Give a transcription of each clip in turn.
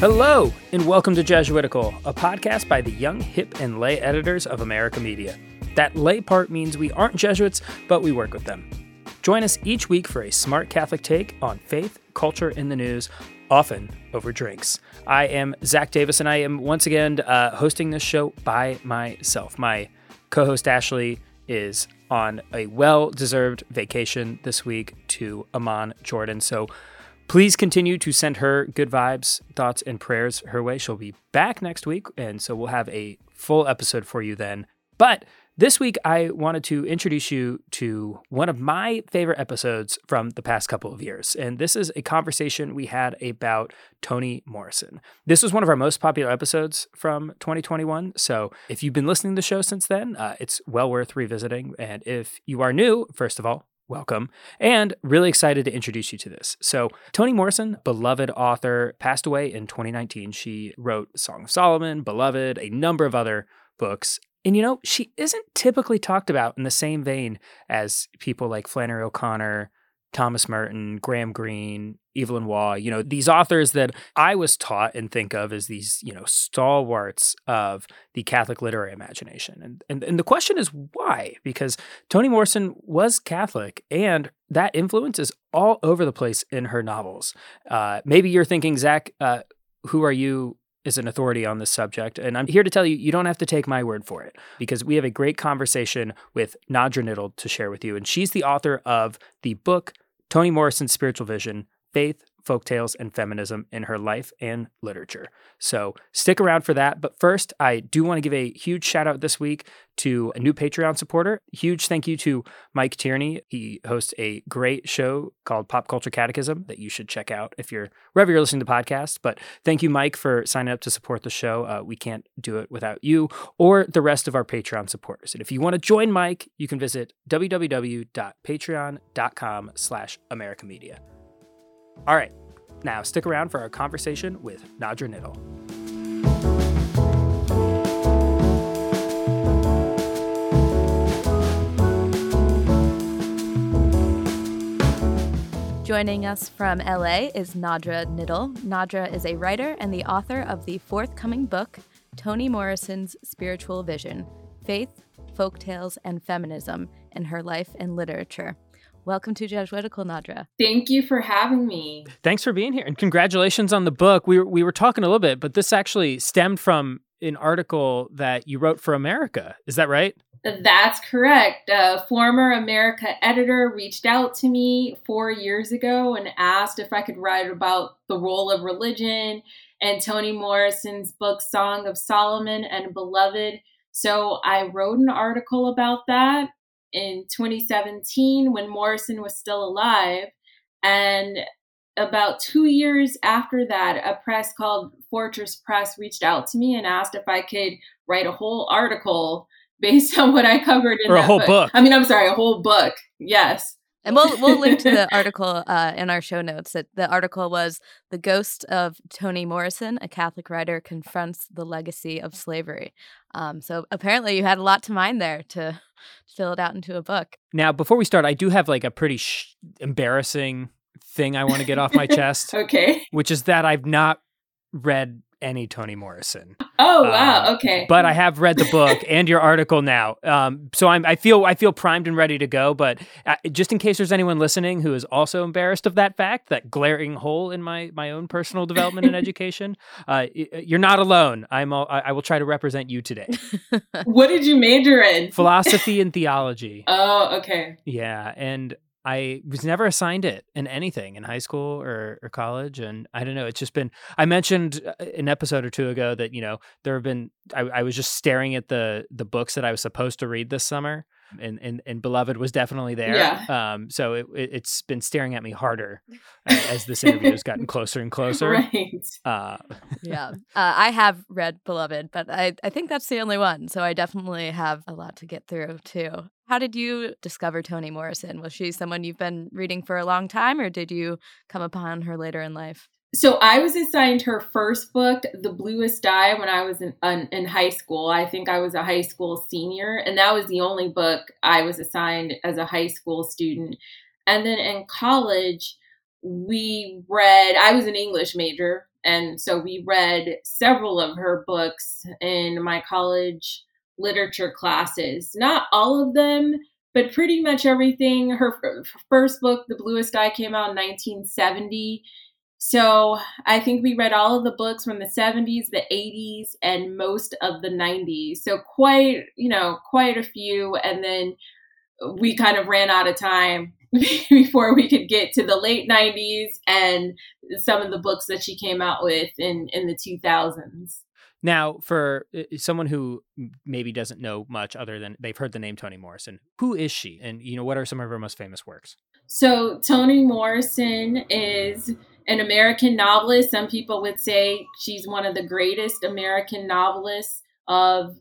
Hello, and welcome to Jesuitical, a podcast by the young, hip, and lay editors of America Media. That lay part means we aren't Jesuits, but we work with them. Join us each week for a smart Catholic take on faith, culture, and the news, often over drinks. I am Zac Davis, and I am once again uh, hosting this show by myself. My co host Ashley is on a well deserved vacation this week to Amman, Jordan. So please continue to send her good vibes, thoughts, and prayers her way. She'll be back next week, and so we'll have a full episode for you then. But this week, I wanted to introduce you to one of my favorite episodes from the past couple of years. And this is a conversation we had about Toni Morrison. This was one of our most popular episodes from 2021. So if you've been listening to the show since then, uh, it's well worth revisiting. And if you are new, first of all, welcome, and really excited to introduce you to this. So, Toni Morrison, beloved author, passed away in 2019. She wrote Song of Solomon, Beloved, a number of other books. And you know, she isn't typically talked about in the same vein as people like Flannery O'Connor, Thomas Merton, Graham Greene, Evelyn Waugh, you know, these authors that I was taught and think of as these, you know, stalwarts of the Catholic literary imagination. And, and, and the question is why? Because Toni Morrison was Catholic and that influence is all over the place in her novels. Uh, maybe you're thinking, Zac, uh, who are you is an authority on this subject. And I'm here to tell you, you don't have to take my word for it because we have a great conversation with Nadra Nittle to share with you. And she's the author of the book, Toni Morrison's Spiritual Vision Faith, Folktales, and Feminism in Her Life and Literature. So stick around for that. But first, I do want to give a huge shout out this week to a new Patreon supporter. Huge thank you to Mike Tierney. He hosts a great show called Pop Culture Catechism that you should check out if you're wherever you're listening to podcasts. But thank you, Mike, for signing up to support the show. Uh, we can't do it without you or the rest of our Patreon supporters. And if you want to join Mike, you can visit www.patreon.com slash America Media. All right, now stick around for our conversation with Nadra Nittle. Joining us from LA is Nadra Nittle. Nadra is a writer and the author of the forthcoming book, Toni Morrison's Spiritual Vision Faith, Folktales, and Feminism in Her Life and Literature. Welcome to Jesuitical, Nadra. Thank you for having me. Thanks for being here, and congratulations on the book. We were, we were talking a little bit, but this actually stemmed from an article that you wrote for America. Is that right? That's correct. A former America editor reached out to me four years ago and asked if I could write about the role of religion and Toni Morrison's book Song of Solomon and Beloved. So I wrote an article about that in 2017 when Morrison was still alive. And about two years after that, a press called Fortress Press reached out to me and asked if I could write a whole article based on what I covered in or a whole book. book. I mean, I'm sorry, a whole book. Yes. And we'll we'll link to the article uh, in our show notes. That the article was "The Ghost of Toni Morrison: A Catholic Writer Confronts the Legacy of Slavery." Um, so apparently, you had a lot to mine there to fill it out into a book. Now, before we start, I do have like a pretty sh- embarrassing thing I want to get off my chest, Okay. which is that I've not read any Toni Morrison. Oh wow. Um, okay. But I have read the book and your article now, um, so I'm I feel I feel primed and ready to go. But uh, just in case there's anyone listening who is also embarrassed of that fact, that glaring hole in my my own personal development and education, uh, y- you're not alone. I'm all, I will try to represent you today. what did you major in? Philosophy and theology. Oh, okay. Yeah, and I was never assigned it in anything in high school or, or college, and I don't know. It's just been. I mentioned uh, an episode or two ago that you know there have been. I, I was just staring at the the books that I was supposed to read this summer, and and, and Beloved was definitely there. Yeah. Um. So it, it it's been staring at me harder as this interview has gotten closer and closer. Right. Uh, yeah, uh, I have read Beloved, but I I think that's the only one. So I definitely have a lot to get through too. How did you discover Toni Morrison? Was she someone you've been reading for a long time, or did you come upon her later in life? So I was assigned her first book, The Bluest Eye, when I was in, in in high school. I think I was a high school senior, and that was the only book I was assigned as a high school student. And then in college, we read. I was an English major, And so we read several of her books in my college literature classes. Not all of them, but pretty much everything. Her first book, The Bluest Eye, came out in 1970. So I think we read all of the books from the 70s, the 80s, and most of the 90s. So quite, you know, quite a few. And then we kind of ran out of time before we could get to the late 90s and some of the books that she came out with in, in the 2000s. Now, for uh, someone who maybe doesn't know much other than they've heard the name Toni Morrison, who is she? And, you know, what are some of her most famous works? So, Toni Morrison is an American novelist. Some people would say she's one of the greatest American novelists of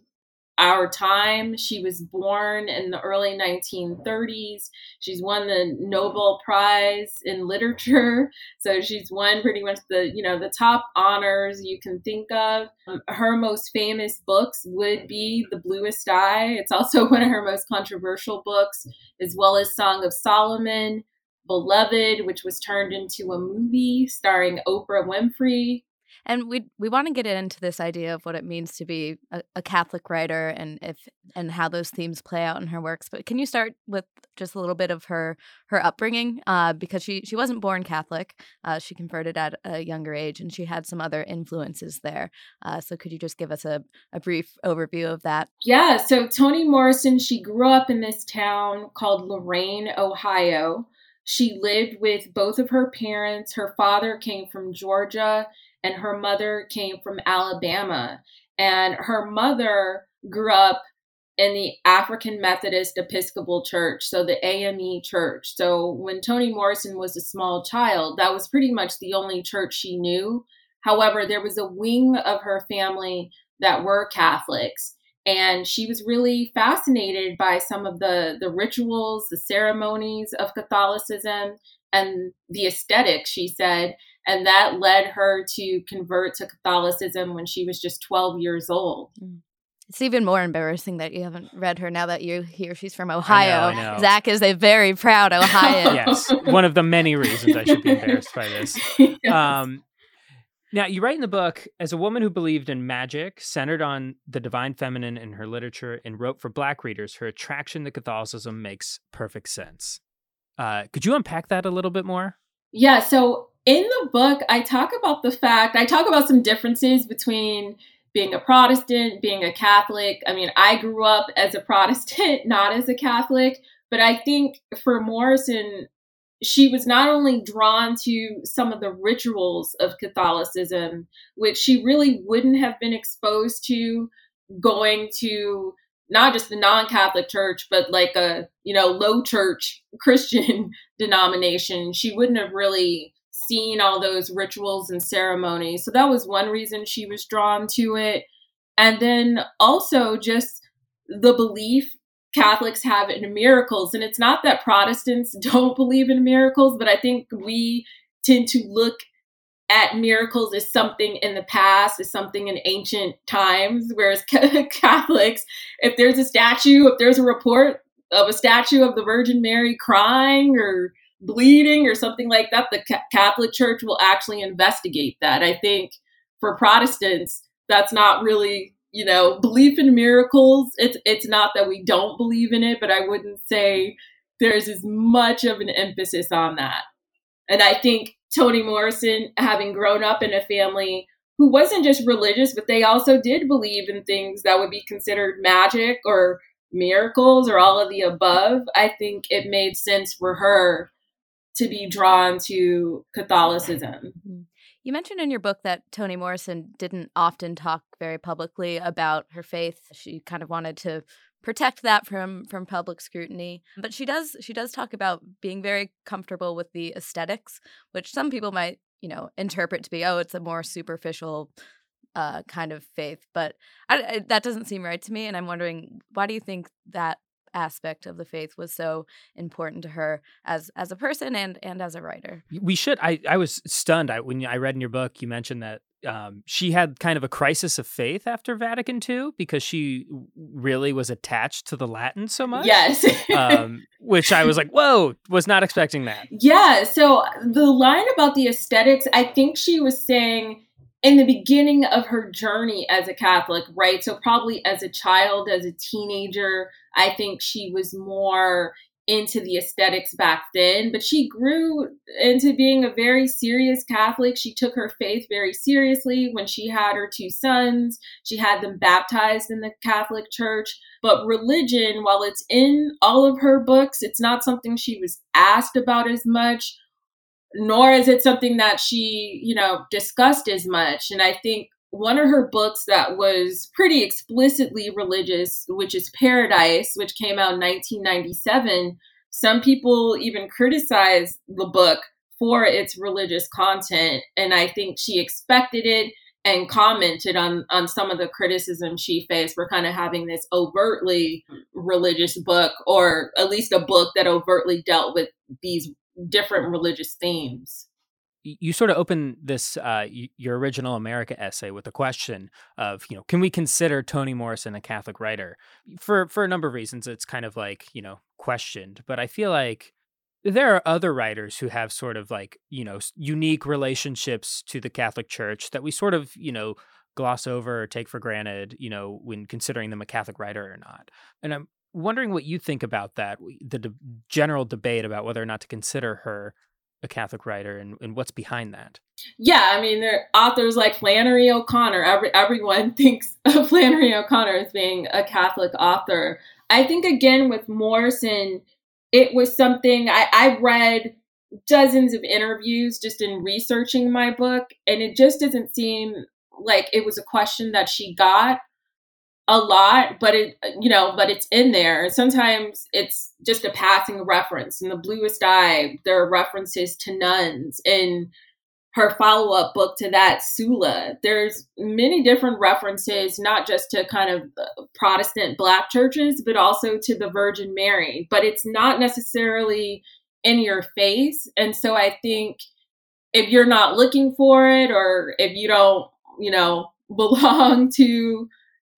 our time. She was born in the early 1930s. She's won the Nobel Prize in Literature. So she's won pretty much the, you know, the top honors you can think of. Her most famous books would be The Bluest Eye. It's also one of her most controversial books, as well as Song of Solomon, Beloved, which was turned into a movie starring Oprah Winfrey. And we we want to get into this idea of what it means to be a, a, Catholic writer and if and how those themes play out in her works. But can you start with just a little bit of her her upbringing? Uh, because she she wasn't born Catholic. Uh, she converted at a younger age, and she had some other influences there. Uh, so could you just give us a, a brief overview of that? Yeah. So Toni Morrison, she grew up in this town called Lorain, Ohio. She lived with both of her parents. Her father came from Georgia and her mother came from Alabama. And her mother grew up in the African Methodist Episcopal Church, so the AME church. So when Toni Morrison was a small child, that was pretty much the only church she knew. However, there was a wing of her family that were Catholics and she was really fascinated by some of the the rituals the ceremonies of catholicism and the aesthetics she said and that led her to convert to catholicism when she was just 12 years old mm. it's even more embarrassing that you haven't read her now that you hear she's from Ohio. I know, I know. Zac is a very proud Ohioan. yes, one of the many reasons I should be embarrassed by this. yes. um, now, you write in the book as a woman who believed in magic, centered on the divine feminine in her literature, and wrote for Black readers, her attraction to Catholicism makes perfect sense. Uh, could you unpack that a little bit more? Yeah. So in the book, I talk about the fact, I talk about some differences between being a Protestant, being a Catholic. I mean, I grew up as a Protestant, not as a Catholic. But I think for Morrison, she was not only drawn to some of the rituals of Catholicism, which she really wouldn't have been exposed to going to not just the non-Catholic church, but like a, you know, low church Christian denomination. She wouldn't have really seen all those rituals and ceremonies. So that was one reason she was drawn to it. And then also just the belief Catholics have in miracles. And it's not that Protestants don't believe in miracles, but I think we tend to look at miracles as something in the past, as something in ancient times, whereas Catholics, if there's a statue, if there's a report of a statue of the Virgin Mary crying or bleeding or something like that, the Catholic Church will actually investigate that. I think for Protestants, that's not really you know, belief in miracles. It's it's not that we don't believe in it, but I wouldn't say there's as much of an emphasis on that. And I think Toni Morrison, having grown up in a family who wasn't just religious, but they also did believe in things that would be considered magic or miracles or all of the above, I think it made sense for her to be drawn to Catholicism. Mm-hmm. You mentioned in your book that Toni Morrison didn't often talk very publicly about her faith. She kind of wanted to protect that from from public scrutiny. But she does she does talk about being very comfortable with the aesthetics, which some people might, you know, interpret to be oh, it's a more superficial uh, kind of faith. But I, I, that doesn't seem right to me, and I'm wondering why do you think that aspect of the faith was so important to her as as a person and and as a writer. We should. I I was stunned. I when I read in your book, you mentioned that um, she had kind of a crisis of faith after Vatican II because she really was attached to the Latin so much. Yes. um, which I was like, whoa, was not expecting that. Yeah. So the line about the aesthetics, I think she was saying in the beginning of her journey as a Catholic, right? So, probably as a child, as a teenager, I think she was more into the aesthetics back then, but she grew into being a very serious Catholic. She took her faith very seriously when she had her two sons. She had them baptized in the Catholic Church. But religion, while it's in all of her books, it's not something she was asked about as much nor is it something that she, you know, discussed as much. And I think one of her books that was pretty explicitly religious, which is Paradise, which came out in 1997, some people even criticize the book for its religious content. And I think she expected it and commented on on some of the criticism she faced for kind of having this overtly religious book or at least a book that overtly dealt with these different religious themes you sort of open this uh, your original America essay with the question of you know can we consider Toni Morrison a Catholic writer? For for a number of reasons it's kind of like you know questioned but I feel like there are other writers who have sort of like you know unique relationships to the Catholic Church that we sort of you know gloss over or take for granted you know when considering them a Catholic writer or not. And I'm wondering what you think about that, the de- general debate about whether or not to consider her a Catholic writer and, and what's behind that. Yeah, I mean, there are authors like Flannery O'Connor. Every, everyone thinks of Flannery O'Connor as being a Catholic author. I think, again, with Morrison, it was something I, I read dozens of interviews just in researching my book, and it just doesn't seem like it was a question that she got a lot, but it you know, but it's in there. Sometimes it's just a passing reference. In the bluest eye, there are references to nuns in her follow-up book to that Sula. There's many different references, not just to kind of uh, Protestant black churches, but also to the Virgin Mary. But it's not necessarily in your face. And so I think if you're not looking for it or if you don't, you know, belong to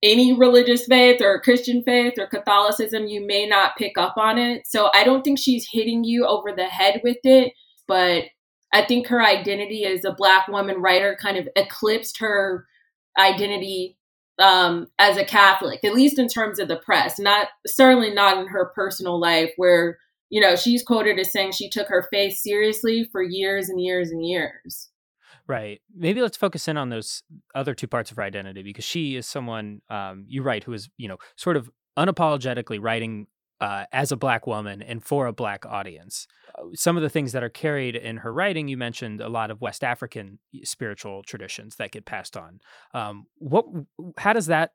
any religious faith or Christian faith or Catholicism, you may not pick up on it. So I don't think she's hitting you over the head with it, but I think her identity as a Black woman writer kind of eclipsed her identity um, as a Catholic, at least in terms of the press. Not certainly not in her personal life, where you know she's quoted as saying she took her faith seriously for years and years and years. Right. Maybe let's focus in on those other two parts of her identity because she is someone um, you write who is, you know, sort of unapologetically writing uh, as a black woman and for a black audience. Uh, some of the things that are carried in her writing, you mentioned a lot of West African spiritual traditions that get passed on. Um, what, how does that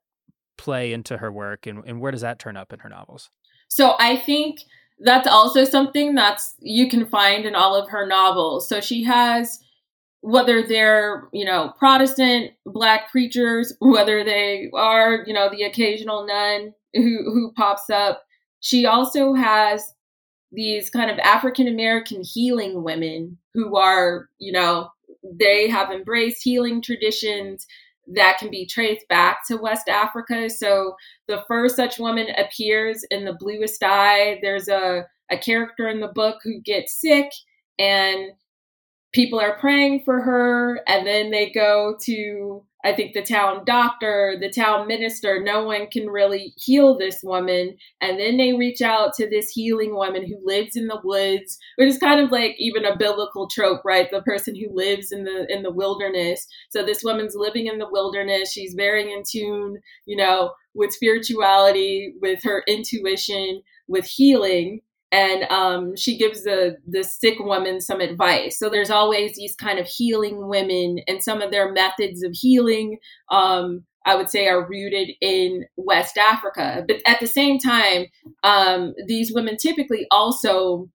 play into her work, and, and where does that turn up in her novels? So I think that's also something that's you can find in all of her novels. So she has whether they're you know protestant black preachers whether they are you know the occasional nun who who pops up. She also has these kind of african american healing women who are you know they have embraced healing traditions that can be traced back to west africa. So the first such woman appears in the bluest eye. There's a a character in the book who gets sick and people are praying for her and then they go to i think the town doctor the town minister. No one can really heal this woman. And then they reach out to this healing woman who lives in the woods which is kind of like even a biblical trope right? The person who lives in the in the wilderness. So this woman's living in the wilderness. She's very in tune you know with spirituality with her intuition with healing and um, she gives the the sick woman some advice. So there's always these kind of healing women, and some of their methods of healing, um, I would say, are rooted in West Africa. But at the same time, um, these women typically also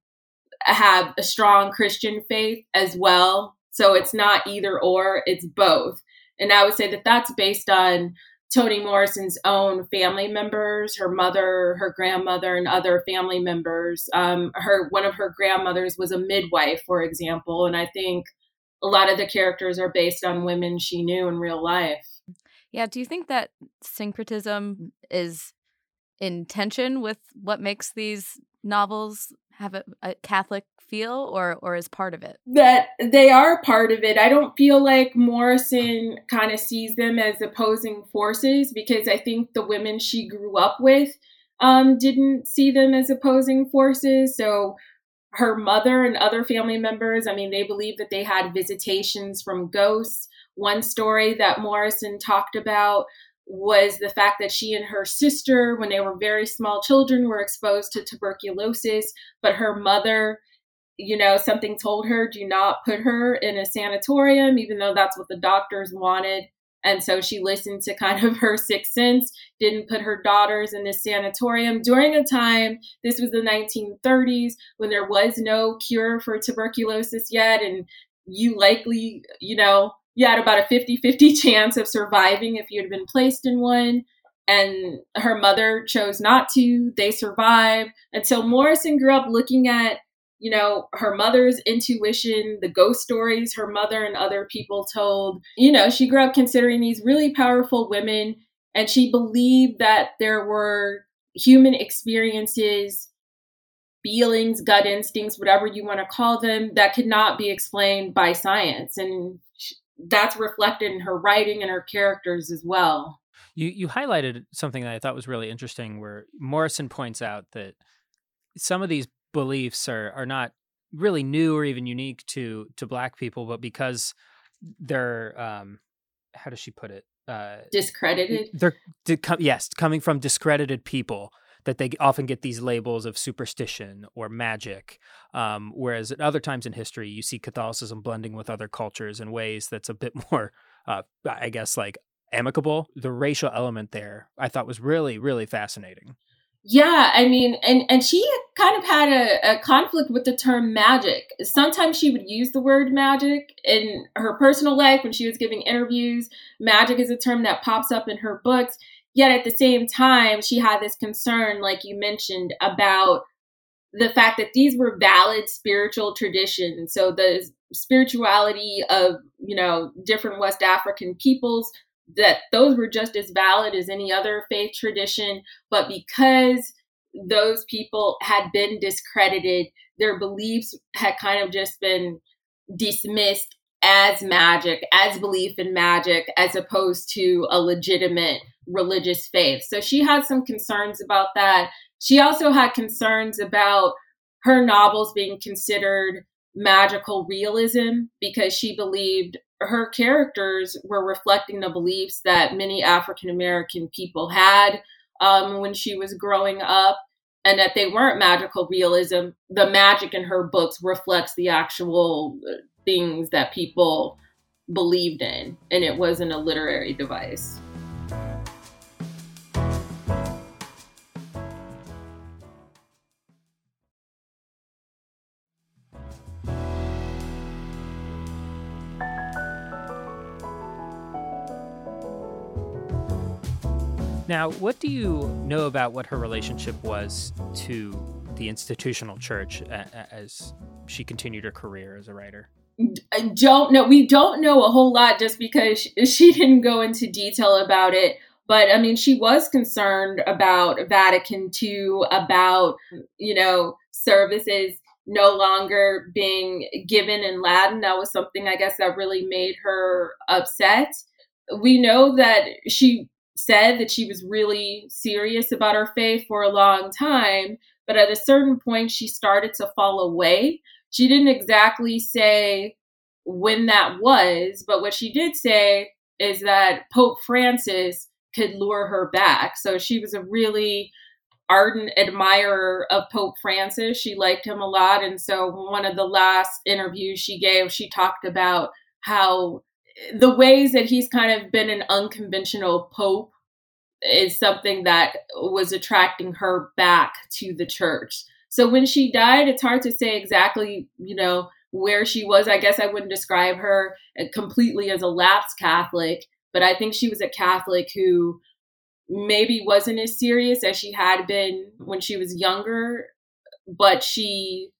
have a strong Christian faith as well. So it's not either or; it's both. And I would say that that's based on Toni Morrison's own family members, her mother, her grandmother, and other family members. Um, her one of her grandmothers was a midwife, for example, and I think a lot of the characters are based on women she knew in real life. Yeah, do you think that syncretism is in tension with what makes these novels have a, a, Catholic feel or or is part of it? That they are part of it. I don't feel like Morrison kind of sees them as opposing forces because I think the women she grew up with um, didn't see them as opposing forces. So her mother and other family members, I mean, they believe that they had visitations from ghosts. One story that Morrison talked about was the fact that she and her sister, when they were very small children, were exposed to tuberculosis, but her mother, you know, something told her, do not put her in a sanatorium, even though that's what the doctors wanted. And so she listened to kind of her sixth sense, didn't put her daughters in this sanatorium during a time, this was the 1930s, when there was no cure for tuberculosis yet. And you likely, you know, you had about a 50 50 chance of surviving if you had been placed in one. And her mother chose not to. They survived. And so Morrison grew up looking at, you know, her mother's intuition, the ghost stories her mother and other people told. You know, she grew up considering these really powerful women. And she believed that there were human experiences feelings, gut instincts, whatever you want to call them, that could not be explained by science. And that's reflected in her writing and her characters as well. You you highlighted something that I thought was really interesting, where Morrison points out that some of these beliefs are are not really new or even unique to to Black people, but because they're um, how does she put it? Uh, discredited. They're yes, coming from discredited people that they often get these labels of superstition or magic. Um, whereas at other times in history, you see Catholicism blending with other cultures in ways that's a bit more, uh, I guess, like amicable. The racial element there, I thought, was really, really fascinating. Yeah, I mean, and and she kind of had a, a, conflict with the term magic. Sometimes she would use the word magic in her personal life when she was giving interviews. Magic is a term that pops up in her books. Yet at the same time, she had this concern, like you mentioned, about the fact that these were valid spiritual traditions. So the spirituality of, you know, different West African peoples, that those were just as valid as any other faith tradition. But because those people had been discredited, their beliefs had kind of just been dismissed as magic, as belief in magic, as opposed to a legitimate religious faith. So she had some concerns about that. She also had concerns about her novels being considered magical realism because she believed her characters were reflecting the beliefs that many African American people had um, when she was growing up, and that they weren't magical realism. The magic in her books reflects the actual uh, things that people believed in, and it wasn't a literary device. Now, what do you know about what her relationship was to the institutional church as she continued her career as a writer? I don't know. We don't know a whole lot just because she didn't go into detail about it. But I mean, she was concerned about Vatican II, about, you know, services no longer being given in Latin. That was something I guess that really made her upset. We know that she said that she was really serious about her faith for a long time, but at a certain point, she started to fall away. She didn't exactly say when that was, but what she did say is that Pope Francis could lure her back. So she was a really ardent admirer of Pope Francis. She liked him a lot. And so, one of the last interviews she gave, she talked about how the ways that he's kind of been an unconventional pope is something that was attracting her back to the church. So when she died, it's hard to say exactly, you know, where she was. I guess I wouldn't describe her uh, completely as a lapsed Catholic, but I think she was a Catholic who maybe wasn't as serious as she had been when she was younger, but she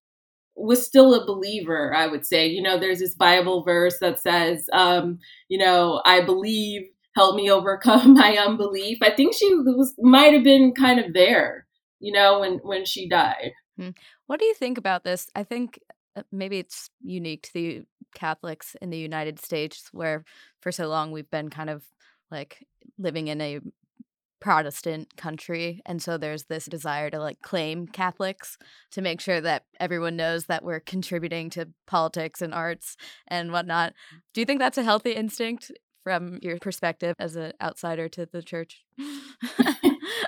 was still a believer, I would say. You know, there's this Bible verse that says, um, you know, I believe help me overcome my unbelief. I think she was might have been kind of there, you know, when when she died. Hmm. What do you think about this? I think uh, maybe it's unique to the Catholics in the United States, where for so long we've been kind of like living in a Protestant country. And so there's this desire to like claim Catholics to make sure that everyone knows that we're contributing to politics and arts and whatnot. Do you think that's a healthy instinct from your perspective as an outsider to the church?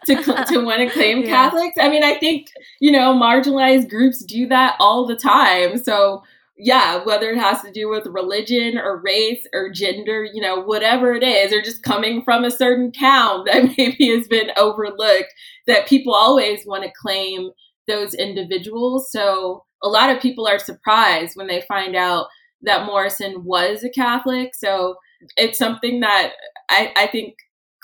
to, to want to claim yeah. Catholics? I mean, I think, you know, marginalized groups do that all the time. So yeah, whether it has to do with religion or race or gender, you know, whatever it is, or just coming from a certain town that maybe has been overlooked, that people always want to claim those individuals. So a lot of people are surprised when they find out that Morrison was a Catholic. So it's something that I, I think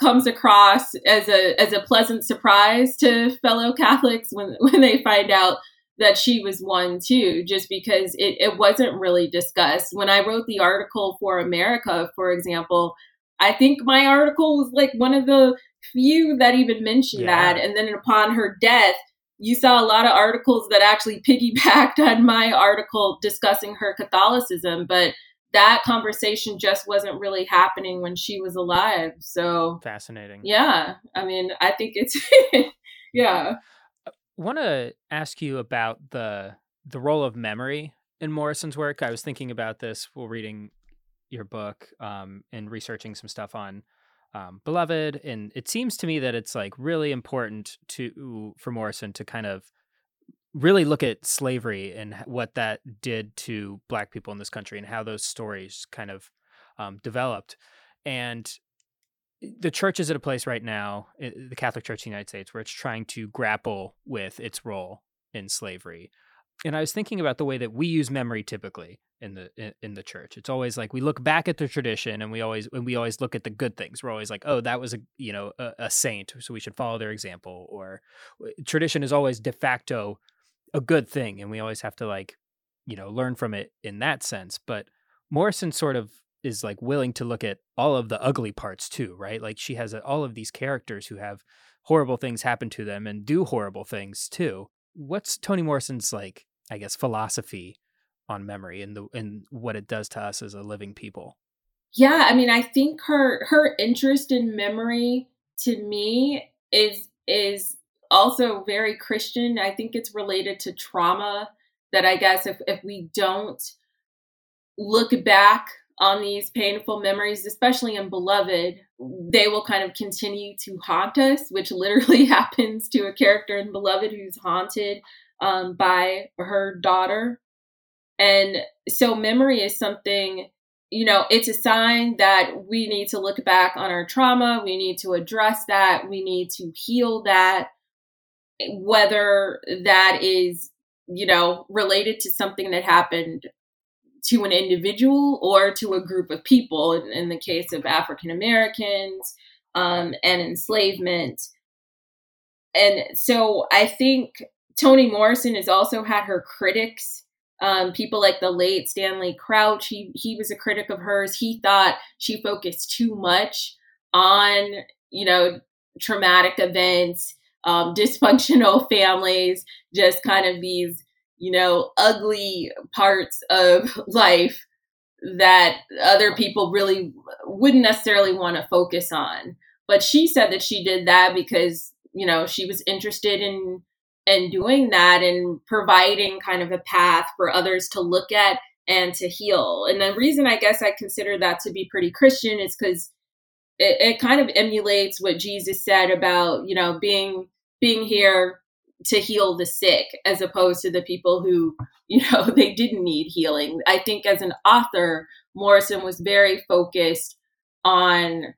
comes across as a as a pleasant surprise to fellow Catholics when when they find out that she was one too, just because it, it wasn't really discussed. When I wrote the article for America, for example, I think my article was like one of the few that even mentioned yeah. that. And then upon her death, you saw a lot of articles that actually piggybacked on my article discussing her Catholicism, but that conversation just wasn't really happening when she was alive. So fascinating. Yeah. I mean, I think it's, yeah want to ask you about the the role of memory in Morrison's work. I was thinking about this while reading your book um, and researching some stuff on um, Beloved, and it seems to me that it's like really important to for Morrison to kind of really look at slavery and what that did to Black people in this country and how those stories kind of um, developed. And the church is at a place right now, the Catholic Church in the United States, where it's trying to grapple with its role in slavery. And I was thinking about the way that we use memory typically in the in the church. It's always like we look back at the tradition, and we always and we always look at the good things. We're always like, oh, that was a you know a, a saint, so we should follow their example. Or tradition is always de facto a good thing, and we always have to like you know learn from it in that sense. But Morrison sort of is like willing to look at all of the ugly parts too, right? Like she has uh, all of these characters who have horrible things happen to them and do horrible things too. What's Toni Morrison's like, I guess, philosophy on memory and the and what it does to us as a living people? Yeah, I mean, I think her her interest in memory to me is is also very Christian. I think it's related to trauma that I guess if if we don't look back on these painful memories, especially in Beloved, they will kind of continue to haunt us, which literally happens to a character in Beloved who's haunted um, by her daughter. And so, memory is something, you know, it's a sign that we need to look back on our trauma. We need to address that. We need to heal that, whether that is, you know, related to something that happened to an individual or to a group of people in, the case of African Americans um, and enslavement. And so I think Toni Morrison has also had her critics. Um, people like the late Stanley Crouch, he he was a critic of hers. He thought she focused too much on you know traumatic events, um, dysfunctional families, just kind of these you know, ugly parts of life that other people really wouldn't necessarily want to focus on. But she said that she did that because, you know, she was interested in in doing that and providing kind of a path for others to look at and to heal. And the reason I guess I consider that to be pretty Christian is because it, it kind of emulates what Jesus said about, you know, being being here to heal the sick as opposed to the people who you know they didn't need healing. I think as an author morrison was very focused on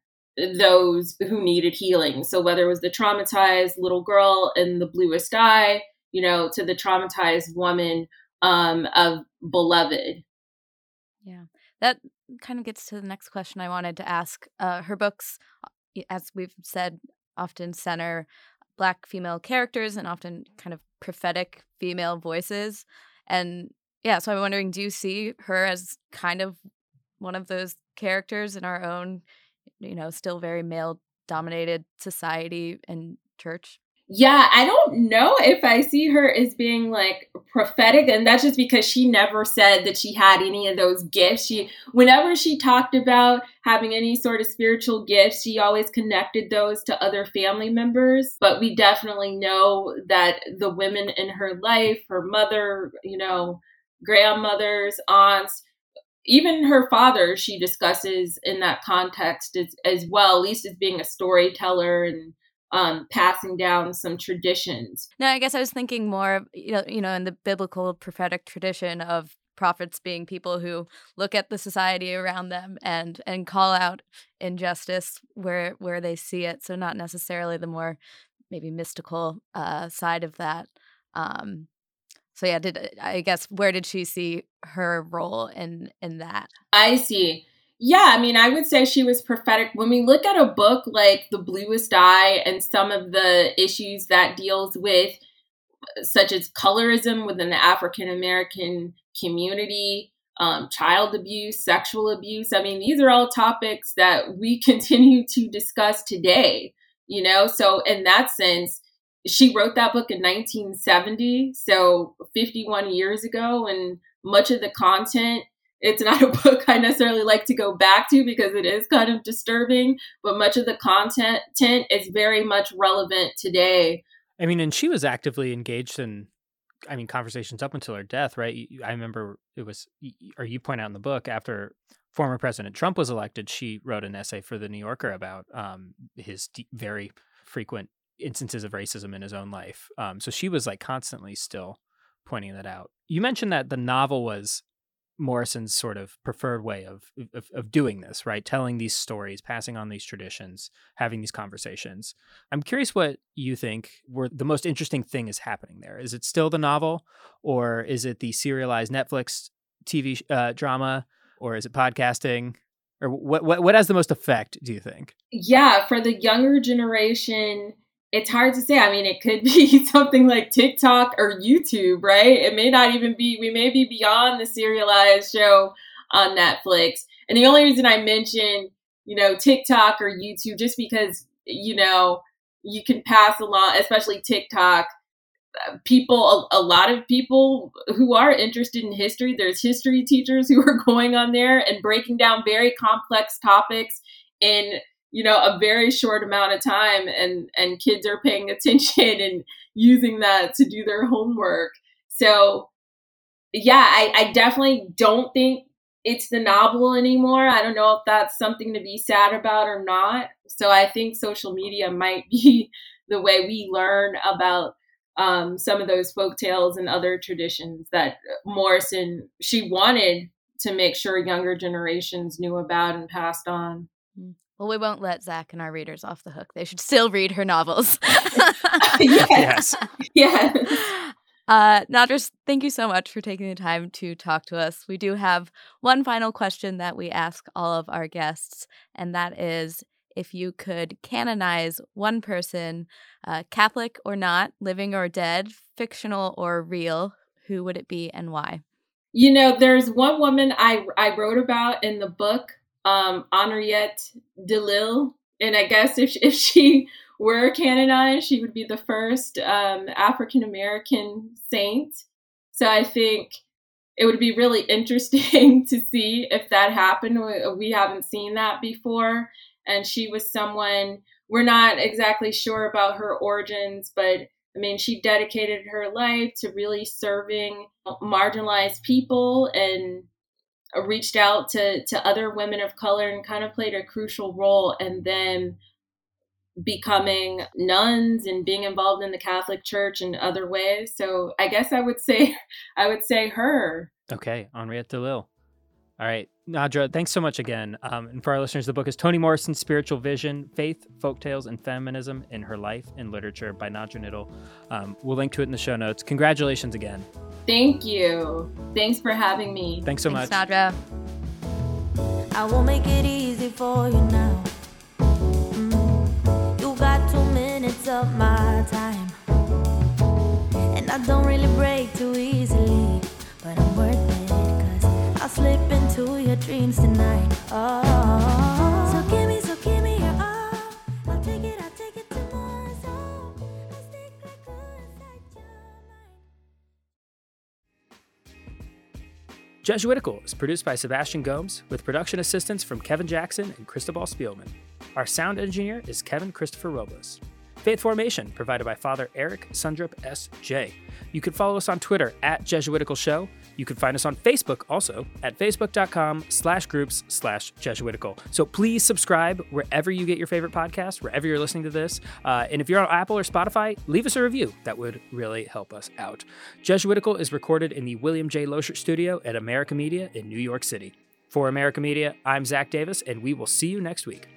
those who needed healing. So whether it was the traumatized little girl in the bluest eye you know to the traumatized woman um, of beloved. Yeah. That kind of gets to the next question i wanted to ask. Uh, her books as we've said often center black female characters and often kind of prophetic female voices. And yeah, so I'm wondering do you see her as kind of one of those characters in our own you know, still very male dominated society and church? Yeah, I don't know if I see her as being like prophetic, and that's just because she never said that she had any of those gifts. She, whenever she talked about having any sort of spiritual gifts, she always connected those to other family members. But we definitely know that the women in her life, her mother, you know, grandmothers, aunts, even her father, she discusses in that context as, as well, at least as being a storyteller and um, passing down some traditions. No, I guess I was thinking more, you know, you know, in the biblical prophetic tradition of prophets being people who look at the society around them and and call out injustice where where they see it. So not necessarily the more maybe mystical uh, side of that. Um, so yeah, did I guess where did she see her role in in that? I see. Yeah, I mean, I would say she was prophetic. When we look at a book like The Bluest Eye and some of the issues that deals with, such as colorism within the African American community, um, child abuse, sexual abuse, I mean, these are all topics that we continue to discuss today, you know? So, in that sense, she wrote that book in 1970, so 51 years ago, and much of the content it's not a book I necessarily like to go back to because it is kind of disturbing, but much of the content is very much relevant today. I mean, and she was actively engaged in, I mean, conversations up until her death, right? I remember it was, or you point out in the book, after former President Trump was elected, she wrote an essay for the New Yorker about um, his very frequent instances of racism in his own life. Um, so she was like constantly still pointing that out. You mentioned that the novel was Morrison's sort of preferred way of, of, of doing this, right? Telling these stories, passing on these traditions, having these conversations. I'm curious what you think were the most interesting thing is happening there. Is it still the novel, or is it the serialized Netflix TV uh, drama, or is it podcasting? Or what, what what has the most effect? Do you think? Yeah, for the younger generation, it's hard to say. I mean, it could be something like TikTok or YouTube, right? It may not even be, we may be beyond the serialized show on Netflix. And the only reason I mention, you know, TikTok or YouTube, just because, you know, you can pass along, especially TikTok, people, a, a lot of people who are interested in history, there's history teachers who are going on there and breaking down very complex topics in you know a very short amount of time and and kids are paying attention and using that to do their homework. So yeah i, I definitely don't think it's the novel anymore. I don't know if that's something to be sad about or not. So i think social media might be the way we learn about um, some of those folk tales and other traditions that morrison she wanted to make sure younger generations knew about and passed on. Mm. Well, we won't let Zac and our readers off the hook. They should still read her novels. yes. Yes. Uh, Nadra, thank you so much for taking the time to talk to us. We do have one final question that we ask all of our guests, and that is if you could canonize one person, uh, Catholic or not, living or dead, fictional or real, who would it be and why? You know, there's one woman I, I wrote about in the book um, Henriette Delille. And I guess if, if she were canonized, she would be the first um, African American saint. So I think it would be really interesting to see if that happened. We haven't seen that before. And she was someone, we're not exactly sure about her origins, but I mean, she dedicated her life to really serving marginalized people and reached out to to other women of color and kind of played a crucial role and then becoming nuns and being involved in the Catholic Church in other ways. So I guess I would say I would say her. Okay, Henriette Delille. All right, Nadra, thanks so much again. Um, and for our listeners, the book is Toni Morrison's Spiritual Vision Faith, Folktales, and Feminism in Her Life in Literature by Nadra Nittle. Um, we'll link to it in the show notes. Congratulations again. Thank you. Thanks for having me. Thanks so Thanks, much. Nadra. I will make it easy for you now. Mm. You got two minutes of my time. And I don't really break too easily, but I'm worth it, cause I'll slip to your dreams tonight. Oh. So give me, so give me your all. I'll take it, I'll take it oh, I'll stick my core inside your mind. Jesuitical is produced by Sebastian Gomes with production assistance from Kevin Jackson and Cristobal Spielman. Our sound engineer is Kevin Christopher Robles. Faith Formation provided by Father Eric Sundrup S.J. You can follow us on Twitter at Jesuitical Show you can find us on Facebook also at facebook.com slash groups slash Jesuitical. So please subscribe wherever you get your favorite podcast, wherever you're listening to this. Uh, and if you're on Apple or Spotify, leave us a review. That would really help us out. Jesuitical is recorded in the William J. Loschert Studio at America Media in New York City. For America Media, I'm Zac Davis, and we will see you next week.